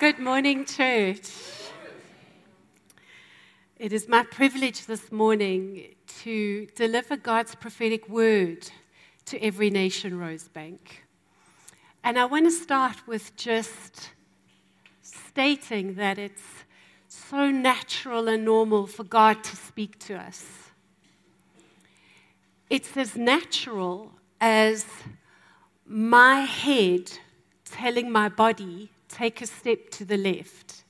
Good morning, church. It is my privilege this morning to deliver God's prophetic word to every nation, Rosebank. And I want to start with just stating that it's so natural and normal for God to speak to us. It's as natural as my head telling my body, take a step to the left.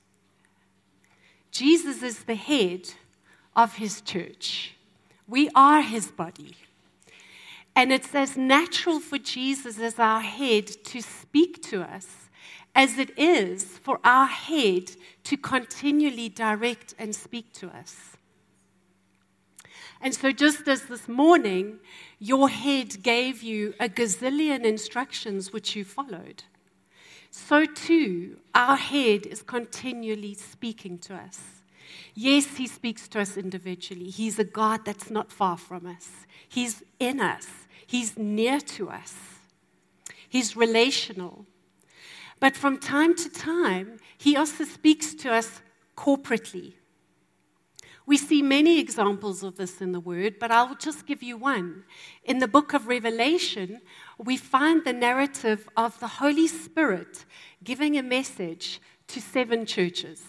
Jesus is the head of his church. We are his body. And it's as natural for Jesus as our head to speak to us as it is for our head to continually direct and speak to us. And so, just as this morning, your head gave you a gazillion instructions which you followed, so too, our head is continually speaking to us. Yes, He speaks to us individually. He's a God that's not far from us, He's in us, He's near to us, He's relational. But from time to time, He also speaks to us corporately. We see many examples of this in the Word, but I'll just give you one. In the book of Revelation, we find the narrative of the Holy Spirit giving a message to seven churches.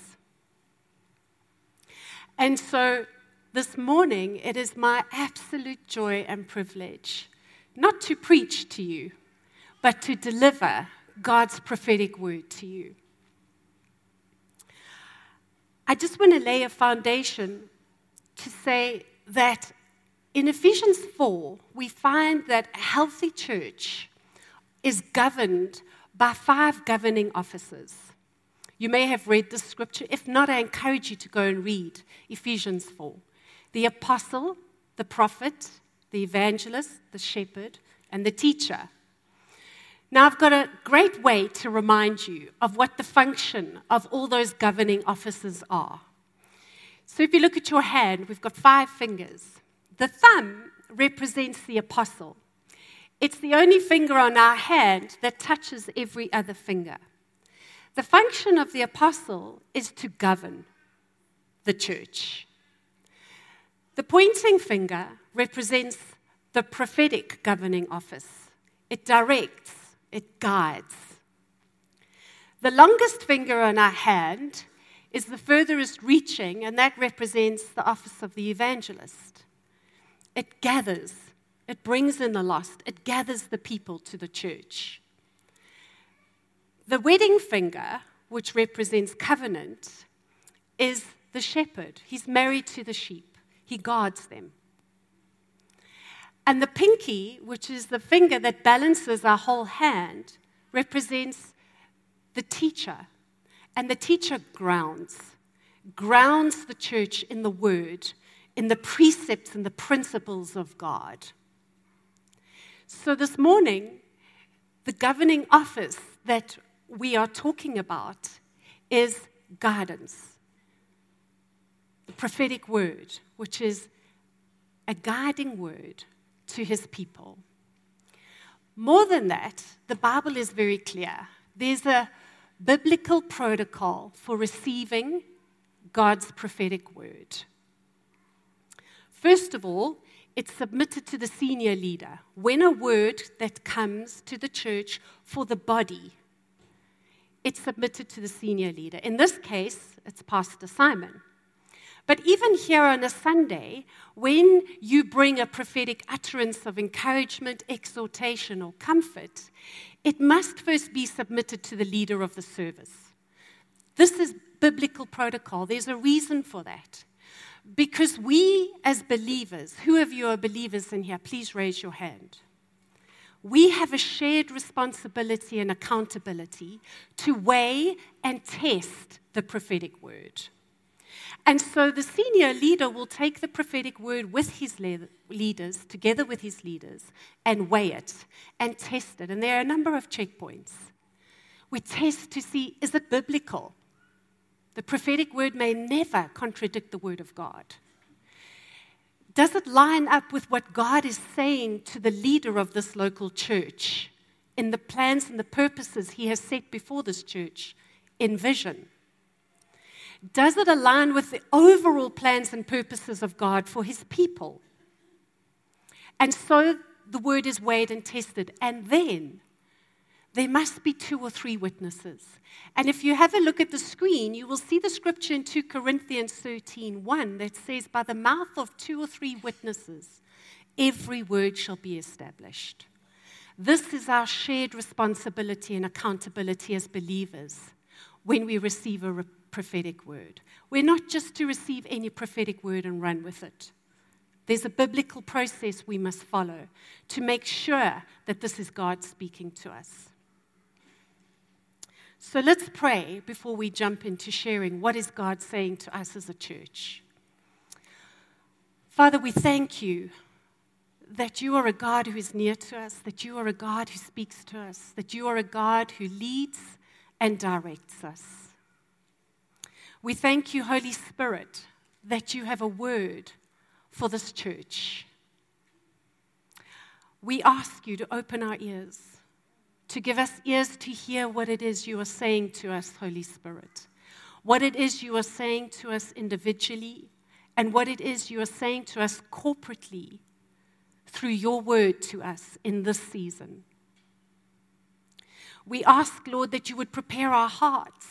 And so this morning, it is my absolute joy and privilege not to preach to you, but to deliver God's prophetic word to you. I just want to lay a foundation to say that in Ephesians 4, we find that a healthy church is governed by five governing officers. You may have read this scripture. If not, I encourage you to go and read Ephesians 4. The apostle, the prophet, the evangelist, the shepherd, and the teacher. Now, I've got a great way to remind you of what the function of all those governing officers are. So, if you look at your hand, we've got five fingers. The thumb represents the apostle, it's the only finger on our hand that touches every other finger. The function of the apostle is to govern the church. The pointing finger represents the prophetic governing office. It directs, it guides. The longest finger on our hand is the furthest reaching, and that represents the office of the evangelist. It gathers, it brings in the lost, it gathers the people to the church. The wedding finger, which represents covenant, is the shepherd. He's married to the sheep, he guards them. And the pinky, which is the finger that balances our whole hand, represents the teacher. And the teacher grounds, grounds the church in the word, in the precepts and the principles of God. So this morning, the governing office that we are talking about is guidance, the prophetic word, which is a guiding word to his people. More than that, the Bible is very clear. There's a biblical protocol for receiving God's prophetic word. First of all, it's submitted to the senior leader. When a word that comes to the church for the body, it's submitted to the senior leader. In this case, it's Pastor Simon. But even here on a Sunday, when you bring a prophetic utterance of encouragement, exhortation, or comfort, it must first be submitted to the leader of the service. This is biblical protocol. There's a reason for that. Because we, as believers, who of you are believers in here? Please raise your hand. We have a shared responsibility and accountability to weigh and test the prophetic word. And so the senior leader will take the prophetic word with his leaders, together with his leaders, and weigh it and test it. And there are a number of checkpoints. We test to see is it biblical? The prophetic word may never contradict the word of God. Does it line up with what God is saying to the leader of this local church in the plans and the purposes he has set before this church envision? Does it align with the overall plans and purposes of God for his people? And so the word is weighed and tested. And then there must be two or three witnesses. And if you have a look at the screen, you will see the scripture in 2 Corinthians 13 1 that says, By the mouth of two or three witnesses, every word shall be established. This is our shared responsibility and accountability as believers when we receive a prophetic word. We're not just to receive any prophetic word and run with it. There's a biblical process we must follow to make sure that this is God speaking to us. So let's pray before we jump into sharing what is God saying to us as a church. Father, we thank you that you are a God who is near to us, that you are a God who speaks to us, that you are a God who leads and directs us. We thank you, Holy Spirit, that you have a word for this church. We ask you to open our ears, to give us ears to hear what it is you are saying to us, Holy Spirit, what it is you are saying to us individually, and what it is you are saying to us corporately through your word to us in this season. We ask, Lord, that you would prepare our hearts,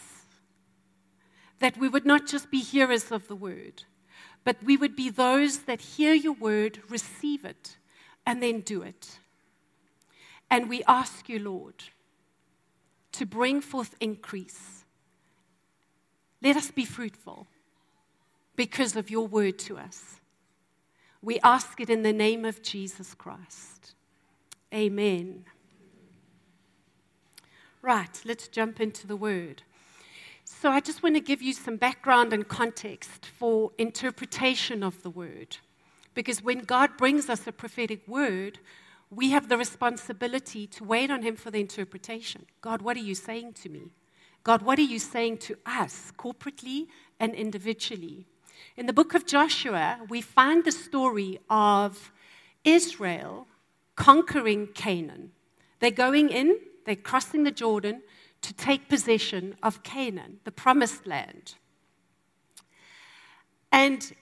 that we would not just be hearers of the word, but we would be those that hear your word, receive it, and then do it. And we ask you, Lord, to bring forth increase. Let us be fruitful because of your word to us. We ask it in the name of Jesus Christ. Amen. Right, let's jump into the word. So, I just want to give you some background and context for interpretation of the word. Because when God brings us a prophetic word, we have the responsibility to wait on Him for the interpretation. God, what are you saying to me? God, what are you saying to us corporately and individually? In the book of Joshua, we find the story of Israel conquering Canaan. They're going in, they're crossing the Jordan, to take possession of Canaan, the promised land. And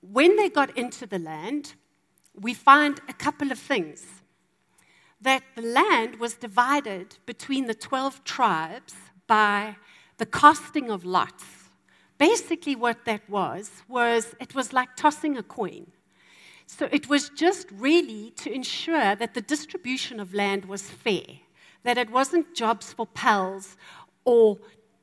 when they got into the land, we find a couple of things. That the land was divided between the 12 tribes by the casting of lots. Basically, what that was, was it was like tossing a coin. So it was just really to ensure that the distribution of land was fair that it wasn't jobs for pals or,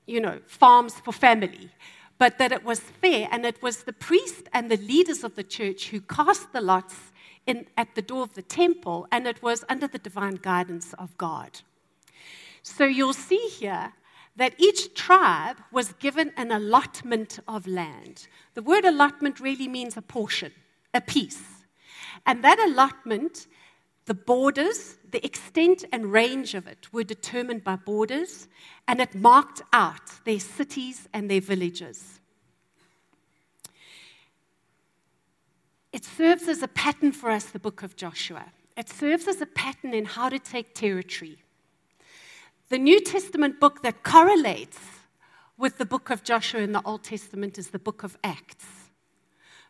you know, farms for family, but that it was fair and it was the priest and the leaders of the church who cast the lots in, at the door of the temple, and it was under the divine guidance of God. So you'll see here that each tribe was given an allotment of land. The word allotment really means a portion, a piece. And that allotment the borders, the extent and range of it were determined by borders, and it marked out their cities and their villages. It serves as a pattern for us, the book of Joshua. It serves as a pattern in how to take territory. The New Testament book that correlates with the book of Joshua in the Old Testament is the book of Acts.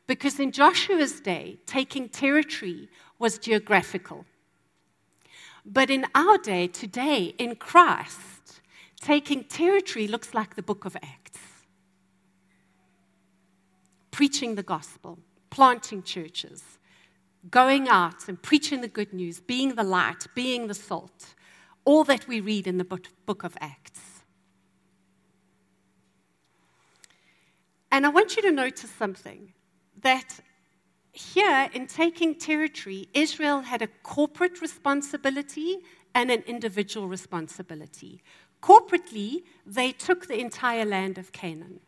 Because in Joshua's day, taking territory was geographical. But in our day, today, in Christ, taking territory looks like the book of Acts. Preaching the gospel, planting churches, going out and preaching the good news, being the light, being the salt, all that we read in the book of Acts. And I want you to notice something that here, in taking territory, Israel had a corporate responsibility and an individual responsibility. Corporately, they took the entire land of Canaan.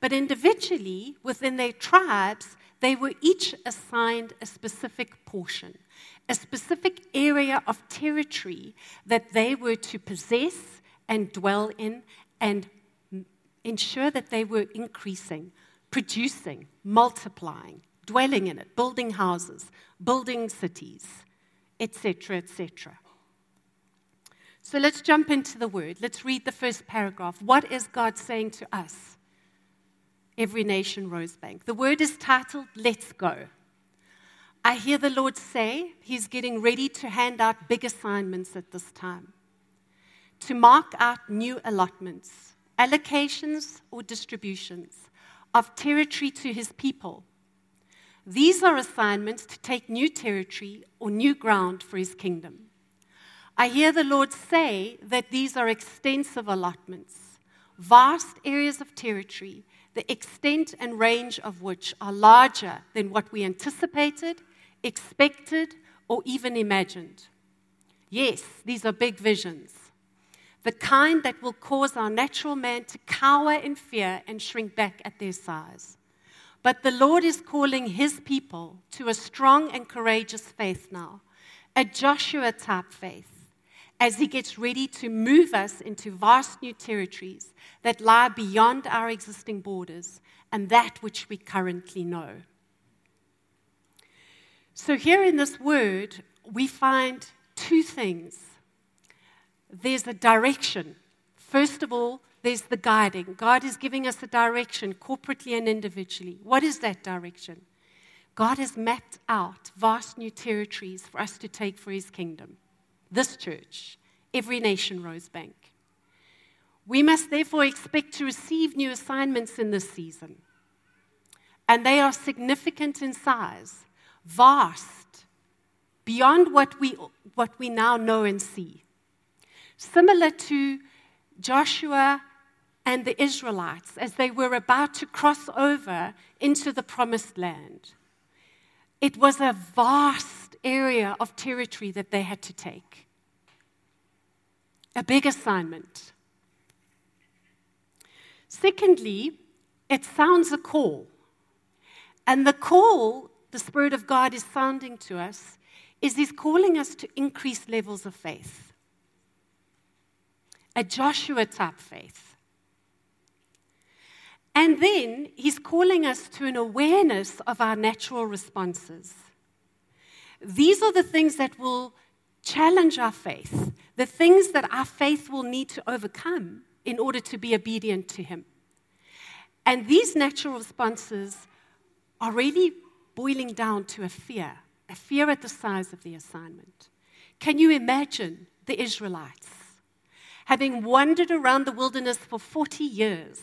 But individually, within their tribes, they were each assigned a specific portion, a specific area of territory that they were to possess and dwell in and ensure that they were increasing, producing, multiplying, dwelling in it, building houses, building cities, etc., etc. So let's jump into the word. Let's read the first paragraph. What is God saying to us? Every Nation Rosebank. The word is titled Let's Go. I hear the Lord say He's getting ready to hand out big assignments at this time, to mark out new allotments, allocations, or distributions of territory to His people. These are assignments to take new territory or new ground for His kingdom. I hear the Lord say that these are extensive allotments, vast areas of territory, the extent and range of which are larger than what we anticipated, expected, or even imagined. Yes, these are big visions, the kind that will cause our natural man to cower in fear and shrink back at their size. But the Lord is calling his people to a strong and courageous faith now, a Joshua type faith as He gets ready to move us into vast new territories that lie beyond our existing borders and that which we currently know. So, here in this word, we find two things there's a direction. First of all, there's the guiding. God is giving us a direction corporately and individually. What is that direction? God has mapped out vast new territories for us to take for his kingdom this church, every nation Rosebank. We must therefore expect to receive new assignments in this season. And they are significant in size, vast, beyond what we, what we now know and see. Similar to Joshua and the Israelites as they were about to cross over into the promised land. It was a vast area of territory that they had to take a big assignment. Secondly, it sounds a call. And the call the Spirit of God is sounding to us is He's calling us to increase levels of faith. A Joshua type faith. And then He's calling us to an awareness of our natural responses. These are the things that will challenge our faith, the things that our faith will need to overcome in order to be obedient to Him. And these natural responses are really boiling down to a fear, a fear at the size of the assignment. Can you imagine the Israelites having wandered around the wilderness for 40 years?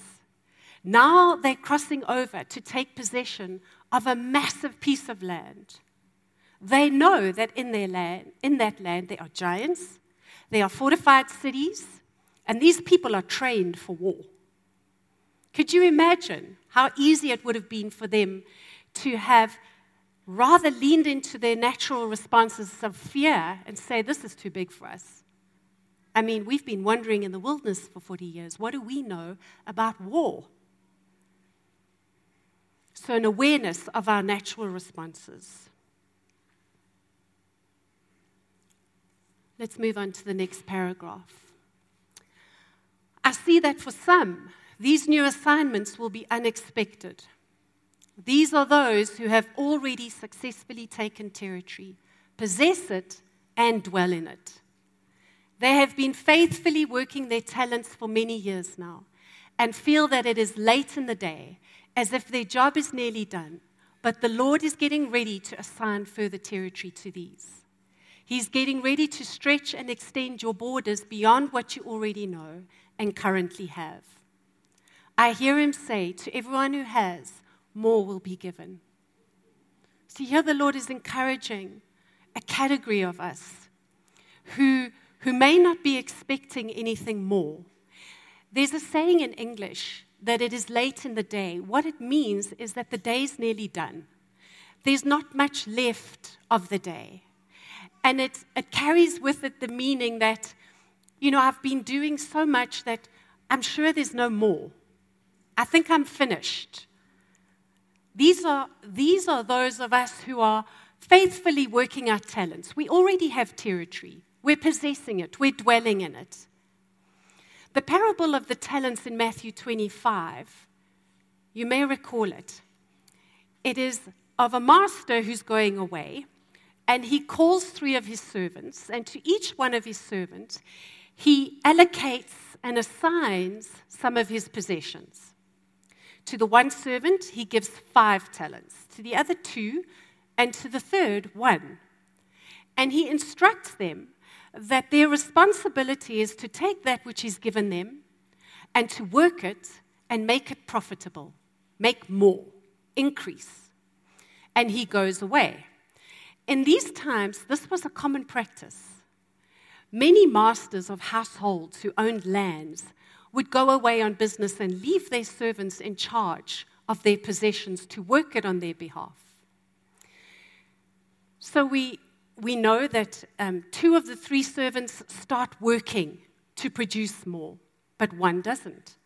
Now they're crossing over to take possession of a massive piece of land. They know that in, their land, in that land there are giants, there are fortified cities, and these people are trained for war. Could you imagine how easy it would have been for them to have rather leaned into their natural responses of fear and say, This is too big for us? I mean, we've been wandering in the wilderness for 40 years. What do we know about war? So, an awareness of our natural responses. Let's move on to the next paragraph. I see that for some, these new assignments will be unexpected. These are those who have already successfully taken territory, possess it, and dwell in it. They have been faithfully working their talents for many years now and feel that it is late in the day, as if their job is nearly done, but the Lord is getting ready to assign further territory to these. He's getting ready to stretch and extend your borders beyond what you already know and currently have. I hear him say to everyone who has, more will be given. See, here the Lord is encouraging a category of us who, who may not be expecting anything more. There's a saying in English that it is late in the day. What it means is that the day is nearly done. There's not much left of the day. And it, it carries with it the meaning that, you know, I've been doing so much that I'm sure there's no more. I think I'm finished. These are, these are those of us who are faithfully working our talents. We already have territory, we're possessing it, we're dwelling in it. The parable of the talents in Matthew 25, you may recall it. It is of a master who's going away and he calls three of his servants, and to each one of his servants, he allocates and assigns some of his possessions. To the one servant, he gives five talents, to the other, two, and to the third, one. And he instructs them that their responsibility is to take that which is given them and to work it and make it profitable, make more, increase. And he goes away. In these times, this was a common practice. Many masters of households who owned lands would go away on business and leave their servants in charge of their possessions to work it on their behalf. So we, we know that um, two of the three servants start working to produce more, but one doesn't.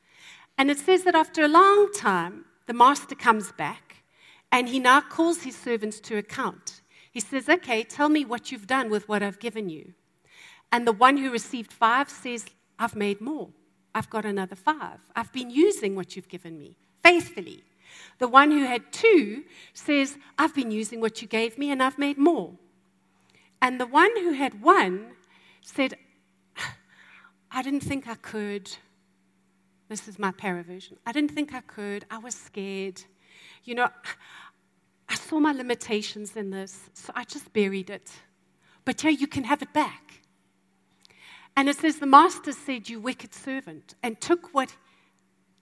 And it says that after a long time, the master comes back and he now calls his servants to account. He says, Okay, tell me what you've done with what I've given you. And the one who received five says, I've made more. I've got another five. I've been using what you've given me faithfully. The one who had two says, I've been using what you gave me and I've made more. And the one who had one said, I didn't think I could. This is my paraversion. I didn't think I could. I was scared. You know, I saw my limitations in this, so I just buried it. But yeah, you can have it back. And it says, The master said, You wicked servant, and took what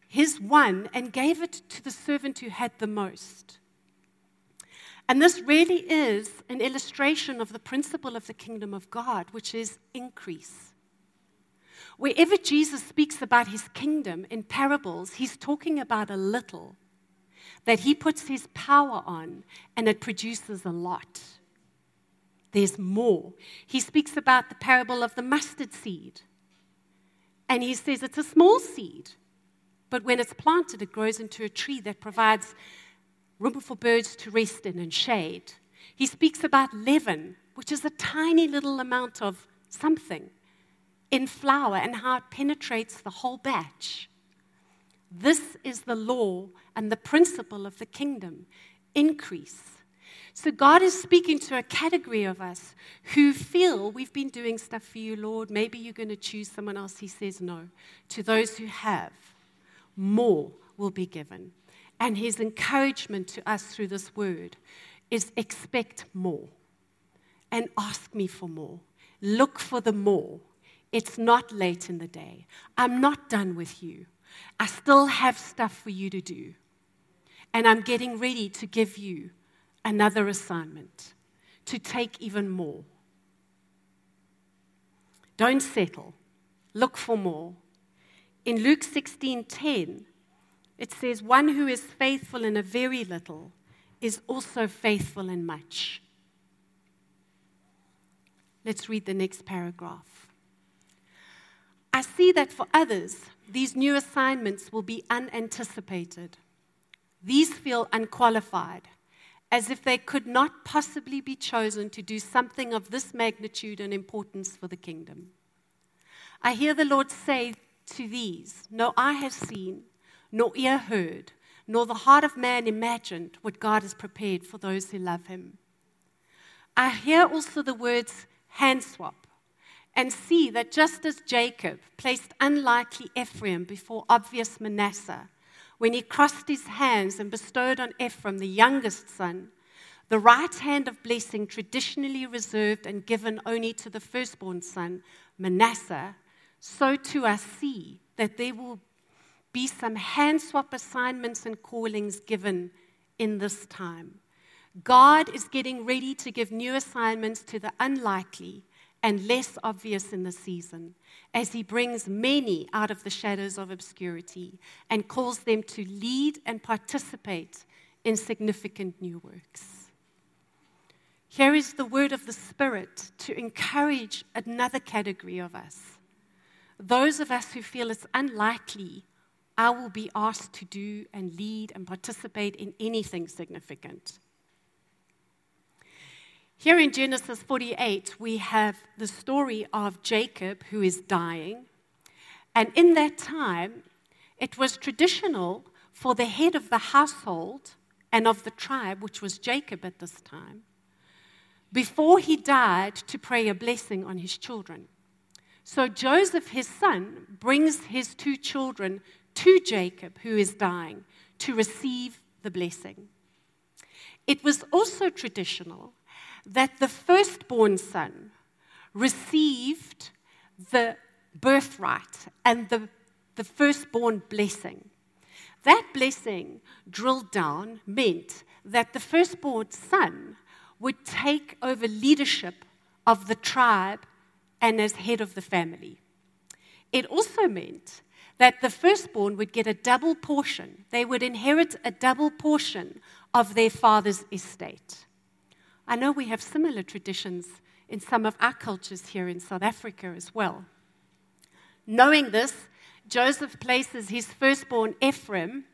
his one and gave it to the servant who had the most. And this really is an illustration of the principle of the kingdom of God, which is increase. Wherever Jesus speaks about his kingdom in parables, he's talking about a little that he puts his power on and it produces a lot. There's more. He speaks about the parable of the mustard seed. And he says it's a small seed, but when it's planted, it grows into a tree that provides room for birds to rest in and shade. He speaks about leaven, which is a tiny little amount of something in flour and how it penetrates the whole batch. This is the law and the principle of the kingdom increase. So, God is speaking to a category of us who feel we've been doing stuff for you, Lord. Maybe you're going to choose someone else. He says no. To those who have, more will be given. And his encouragement to us through this word is expect more and ask me for more. Look for the more. It's not late in the day. I'm not done with you. I still have stuff for you to do. And I'm getting ready to give you another assignment to take even more. Don't settle. Look for more. In Luke 16:10, it says, "One who is faithful in a very little is also faithful in much." Let's read the next paragraph. I see that for others, these new assignments will be unanticipated. These feel unqualified, as if they could not possibly be chosen to do something of this magnitude and importance for the kingdom. I hear the Lord say to these, No eye has seen, nor ear heard, nor the heart of man imagined what God has prepared for those who love him. I hear also the words hand swap and see that just as Jacob placed unlikely Ephraim before obvious Manasseh, when he crossed his hands and bestowed on Ephraim, the youngest son, the right hand of blessing traditionally reserved and given only to the firstborn son, Manasseh, so too I see that there will be some hand swap assignments and callings given in this time. God is getting ready to give new assignments to the unlikely and less obvious in the season as he brings many out of the shadows of obscurity and calls them to lead and participate in significant new works. Here is the word of the Spirit to encourage another category of us. Those of us who feel it's unlikely I will be asked to do and lead and participate in anything significant. Here in Genesis 48, we have the story of Jacob who is dying. And in that time, it was traditional for the head of the household and of the tribe, which was Jacob at this time, before he died, to pray a blessing on his children. So Joseph, his son, brings his two children to Jacob, who is dying, to receive the blessing. It was also traditional that the firstborn son received the birthright and the, the firstborn blessing. That blessing, drilled down, meant that the firstborn son would take over leadership of the tribe and as head of the family. It also meant that the firstborn would get a double portion. They would inherit a double portion of their father's estate. I know we have similar traditions in some of our cultures here in South Africa as well. Knowing this, Joseph places his firstborn Ephraim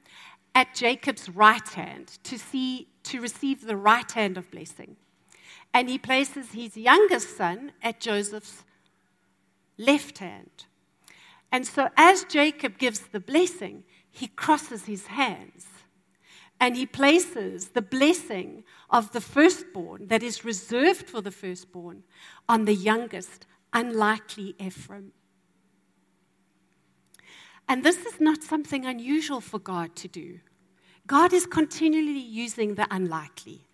at Jacob's right hand to, see, to receive the right hand of blessing. And he places his youngest son at Joseph's left hand. And so, as Jacob gives the blessing, he crosses his hands and he places the blessing of the firstborn that is reserved for the firstborn on the youngest, unlikely Ephraim. And this is not something unusual for God to do. God is continually using the unlikely.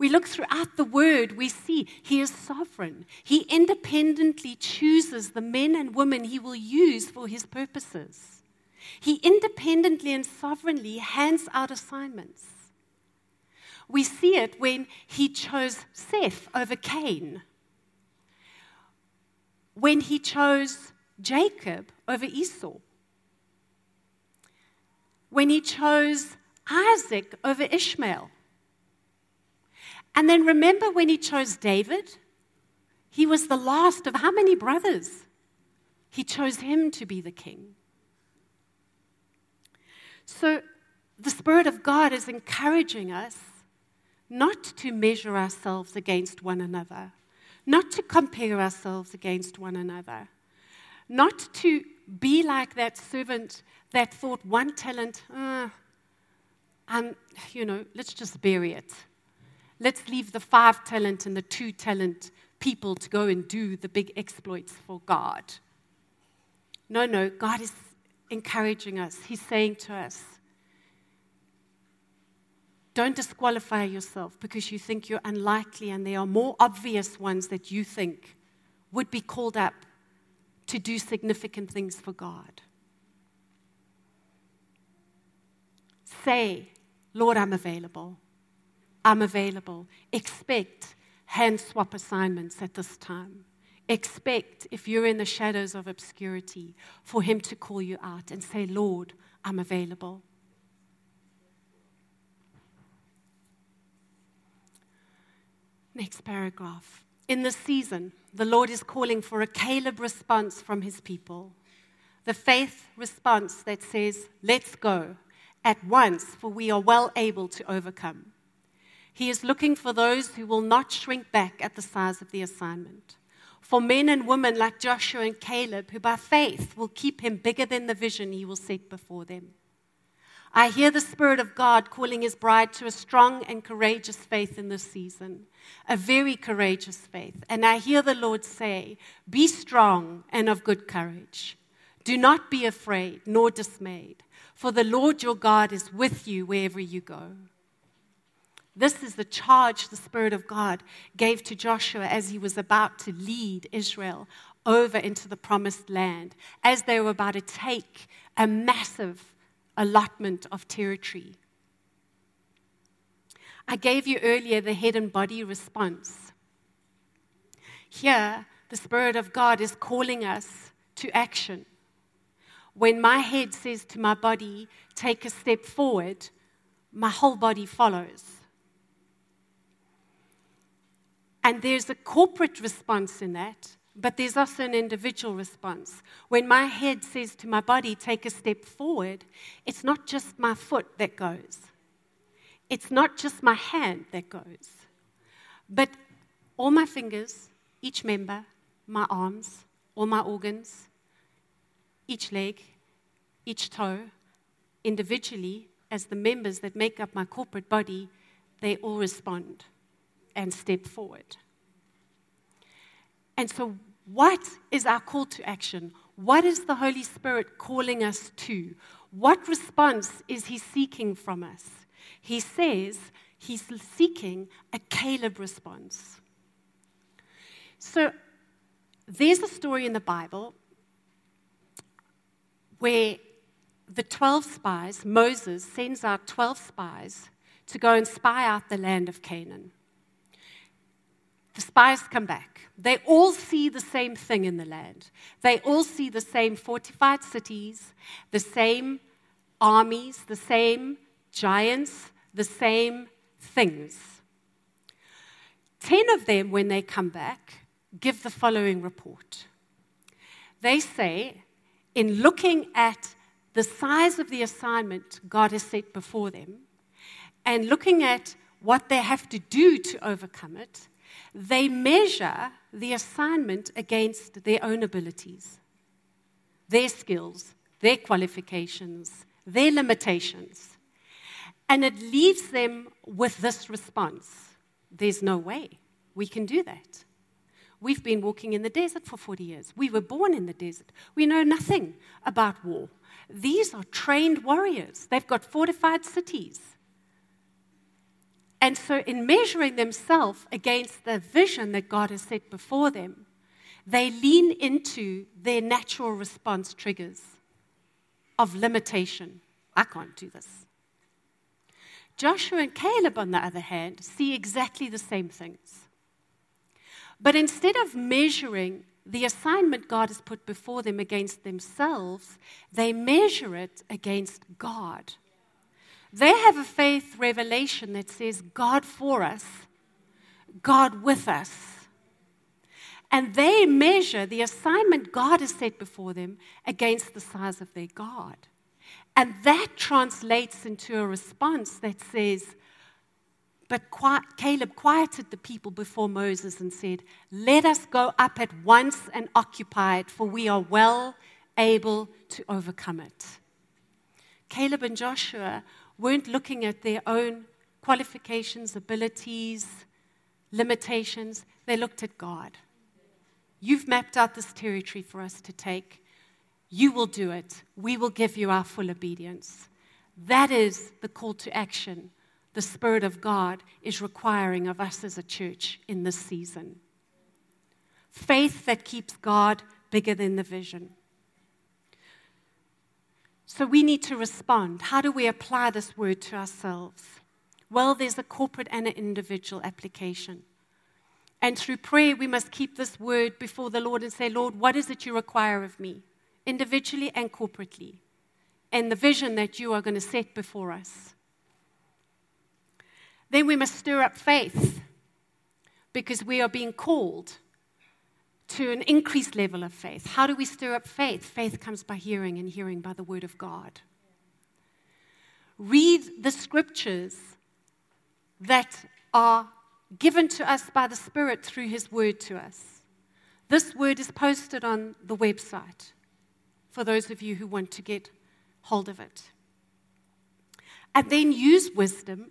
We look throughout the word, we see he is sovereign. He independently chooses the men and women he will use for his purposes. He independently and sovereignly hands out assignments. We see it when he chose Seth over Cain, when he chose Jacob over Esau, when he chose Isaac over Ishmael and then remember when he chose David? He was the last of how many brothers? He chose him to be the king. So the Spirit of God is encouraging us not to measure ourselves against one another, not to compare ourselves against one another, not to be like that servant that thought one talent, uh, and, you know, let's just bury it let's leave the five talent and the two talent people to go and do the big exploits for God. No, no, God is encouraging us. He's saying to us, don't disqualify yourself because you think you're unlikely, and there are more obvious ones that you think would be called up to do significant things for God. Say, Lord, I'm available. I'm available. Expect hand swap assignments at this time. Expect, if you're in the shadows of obscurity, for Him to call you out and say, Lord, I'm available. Next paragraph. In this season, the Lord is calling for a Caleb response from His people. The faith response that says, Let's go at once, for we are well able to overcome. He is looking for those who will not shrink back at the size of the assignment. For men and women like Joshua and Caleb, who by faith will keep him bigger than the vision he will set before them. I hear the Spirit of God calling his bride to a strong and courageous faith in this season, a very courageous faith. And I hear the Lord say, Be strong and of good courage. Do not be afraid nor dismayed, for the Lord your God is with you wherever you go. This is the charge the Spirit of God gave to Joshua as he was about to lead Israel over into the promised land, as they were about to take a massive allotment of territory. I gave you earlier the head and body response. Here, the Spirit of God is calling us to action. When my head says to my body, take a step forward, my whole body follows. And there's a corporate response in that, but there's also an individual response. When my head says to my body, take a step forward, it's not just my foot that goes, it's not just my hand that goes, but all my fingers, each member, my arms, all my organs, each leg, each toe, individually, as the members that make up my corporate body, they all respond and step forward. And so, What is our call to action? What is the Holy Spirit calling us to? What response is He seeking from us? He says He's seeking a Caleb response. So there's a story in the Bible where the 12 spies, Moses sends out 12 spies to go and spy out the land of Canaan. The spies come back. They all see the same thing in the land. They all see the same fortified cities, the same armies, the same giants, the same things. Ten of them, when they come back, give the following report. They say, in looking at the size of the assignment God has set before them and looking at what they have to do to overcome it, they measure the assignment against their own abilities, their skills, their qualifications, their limitations. And it leaves them with this response there's no way we can do that. We've been walking in the desert for 40 years. We were born in the desert. We know nothing about war. These are trained warriors, they've got fortified cities. And so, in measuring themselves against the vision that God has set before them, they lean into their natural response triggers of limitation. I can't do this. Joshua and Caleb, on the other hand, see exactly the same things. But instead of measuring the assignment God has put before them against themselves, they measure it against God. They have a faith revelation that says, God for us, God with us. And they measure the assignment God has set before them against the size of their God. And that translates into a response that says, but Caleb quieted the people before Moses and said, Let us go up at once and occupy it, for we are well able to overcome it. Caleb and Joshua weren't looking at their own qualifications, abilities, limitations. They looked at God. You've mapped out this territory for us to take. You will do it. We will give you our full obedience. That is the call to action the Spirit of God is requiring of us as a church in this season. Faith that keeps God bigger than the vision. So we need to respond. How do we apply this word to ourselves? Well, there's a corporate and an individual application. And through prayer, we must keep this word before the Lord and say, Lord, what is it you require of me, individually and corporately, and the vision that you are going to set before us? Then we must stir up faith because we are being called to an increased level of faith. How do we stir up faith? Faith comes by hearing, and hearing by the word of God. Read the scriptures that are given to us by the Spirit through His word to us. This word is posted on the website for those of you who want to get hold of it. And then use wisdom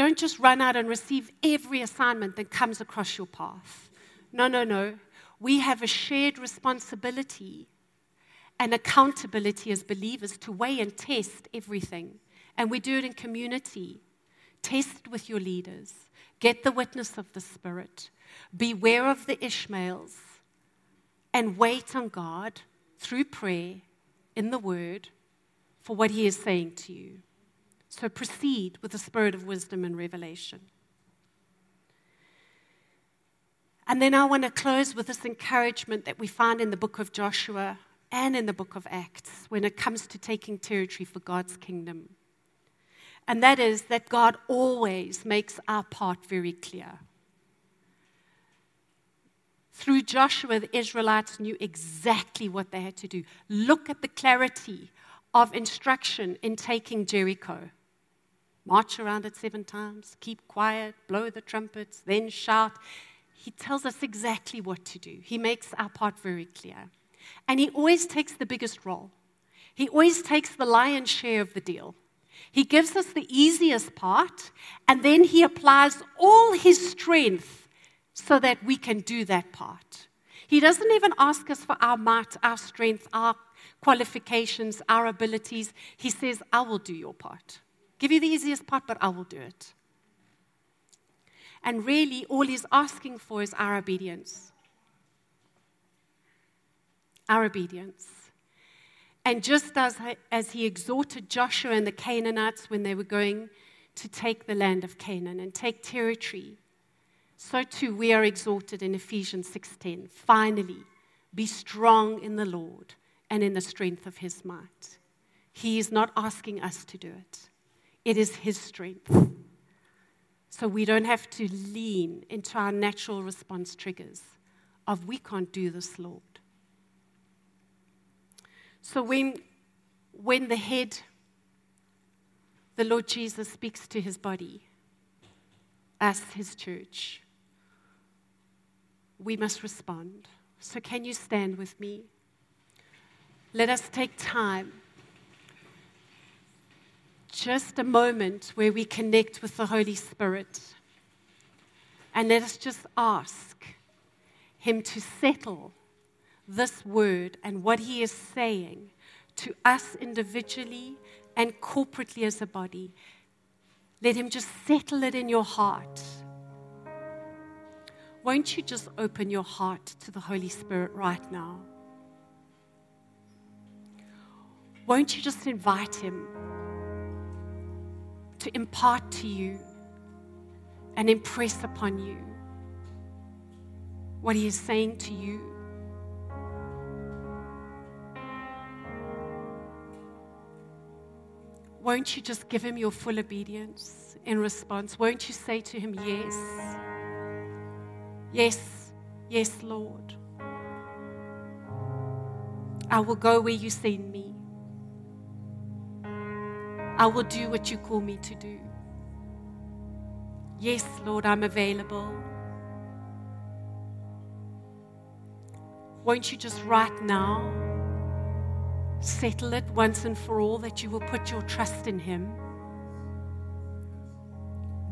don't just run out and receive every assignment that comes across your path. No, no, no. We have a shared responsibility and accountability as believers to weigh and test everything. And we do it in community. Test with your leaders. Get the witness of the Spirit. Beware of the Ishmaels. And wait on God through prayer in the Word for what He is saying to you. So proceed with the spirit of wisdom and revelation. And then I want to close with this encouragement that we find in the book of Joshua and in the book of Acts when it comes to taking territory for God's kingdom. And that is that God always makes our part very clear. Through Joshua, the Israelites knew exactly what they had to do. Look at the clarity of instruction in taking Jericho march around it seven times, keep quiet, blow the trumpets, then shout. He tells us exactly what to do. He makes our part very clear. And he always takes the biggest role, he always takes the lion's share of the deal. He gives us the easiest part, and then he applies all his strength so that we can do that part. He doesn't even ask us for our might, our strength, our qualifications, our abilities. He says, I will do your part. Give you the easiest part, but I will do it. And really, all he's asking for is our obedience. Our obedience. And just as, as he exhorted Joshua and the Canaanites when they were going to take the land of Canaan and take territory, so too we are exhorted in Ephesians 6:10. Finally, be strong in the Lord and in the strength of his might. He is not asking us to do it. It is his strength. So we don't have to lean into our natural response triggers of we can't do this, Lord. So when, when the head, the Lord Jesus speaks to his body, us, his church, we must respond. So can you stand with me? Let us take time just a moment where we connect with the Holy Spirit. And let us just ask Him to settle this word and what He is saying to us individually and corporately as a body. Let Him just settle it in your heart. Won't you just open your heart to the Holy Spirit right now? Won't you just invite Him? To impart to you and impress upon you what He is saying to you. Won't you just give Him your full obedience in response? Won't you say to Him, Yes, yes, yes, Lord? I will go where you send me. I will do what you call me to do. Yes, Lord, I'm available. Won't you just right now settle it once and for all that you will put your trust in Him?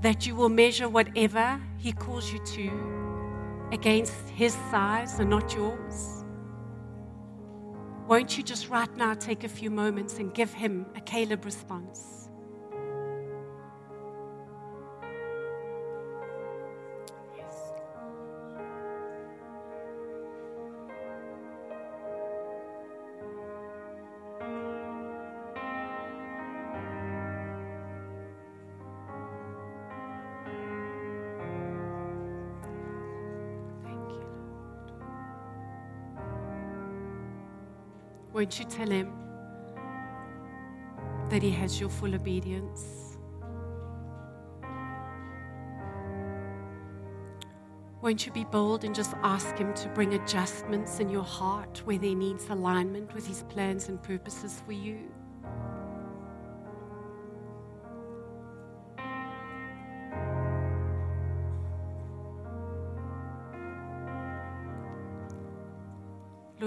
That you will measure whatever He calls you to against His size and not yours? Won't you just right now take a few moments and give him a Caleb response? Won't you tell him that he has your full obedience? Won't you be bold and just ask Him to bring adjustments in your heart where there needs alignment with His plans and purposes for you?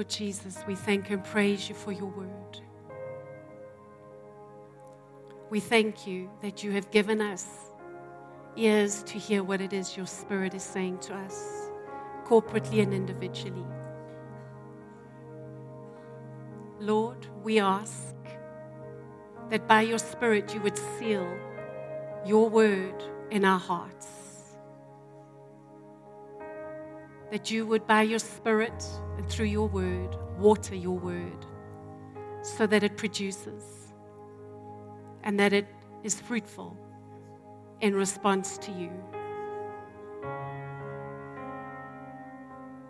Lord Jesus, we thank and praise you for your word. We thank you that you have given us ears to hear what it is your Spirit is saying to us, corporately and individually. Lord, we ask that by your Spirit you would seal your word in our hearts. That you would, by your Spirit and through your word, water your word so that it produces and that it is fruitful in response to you.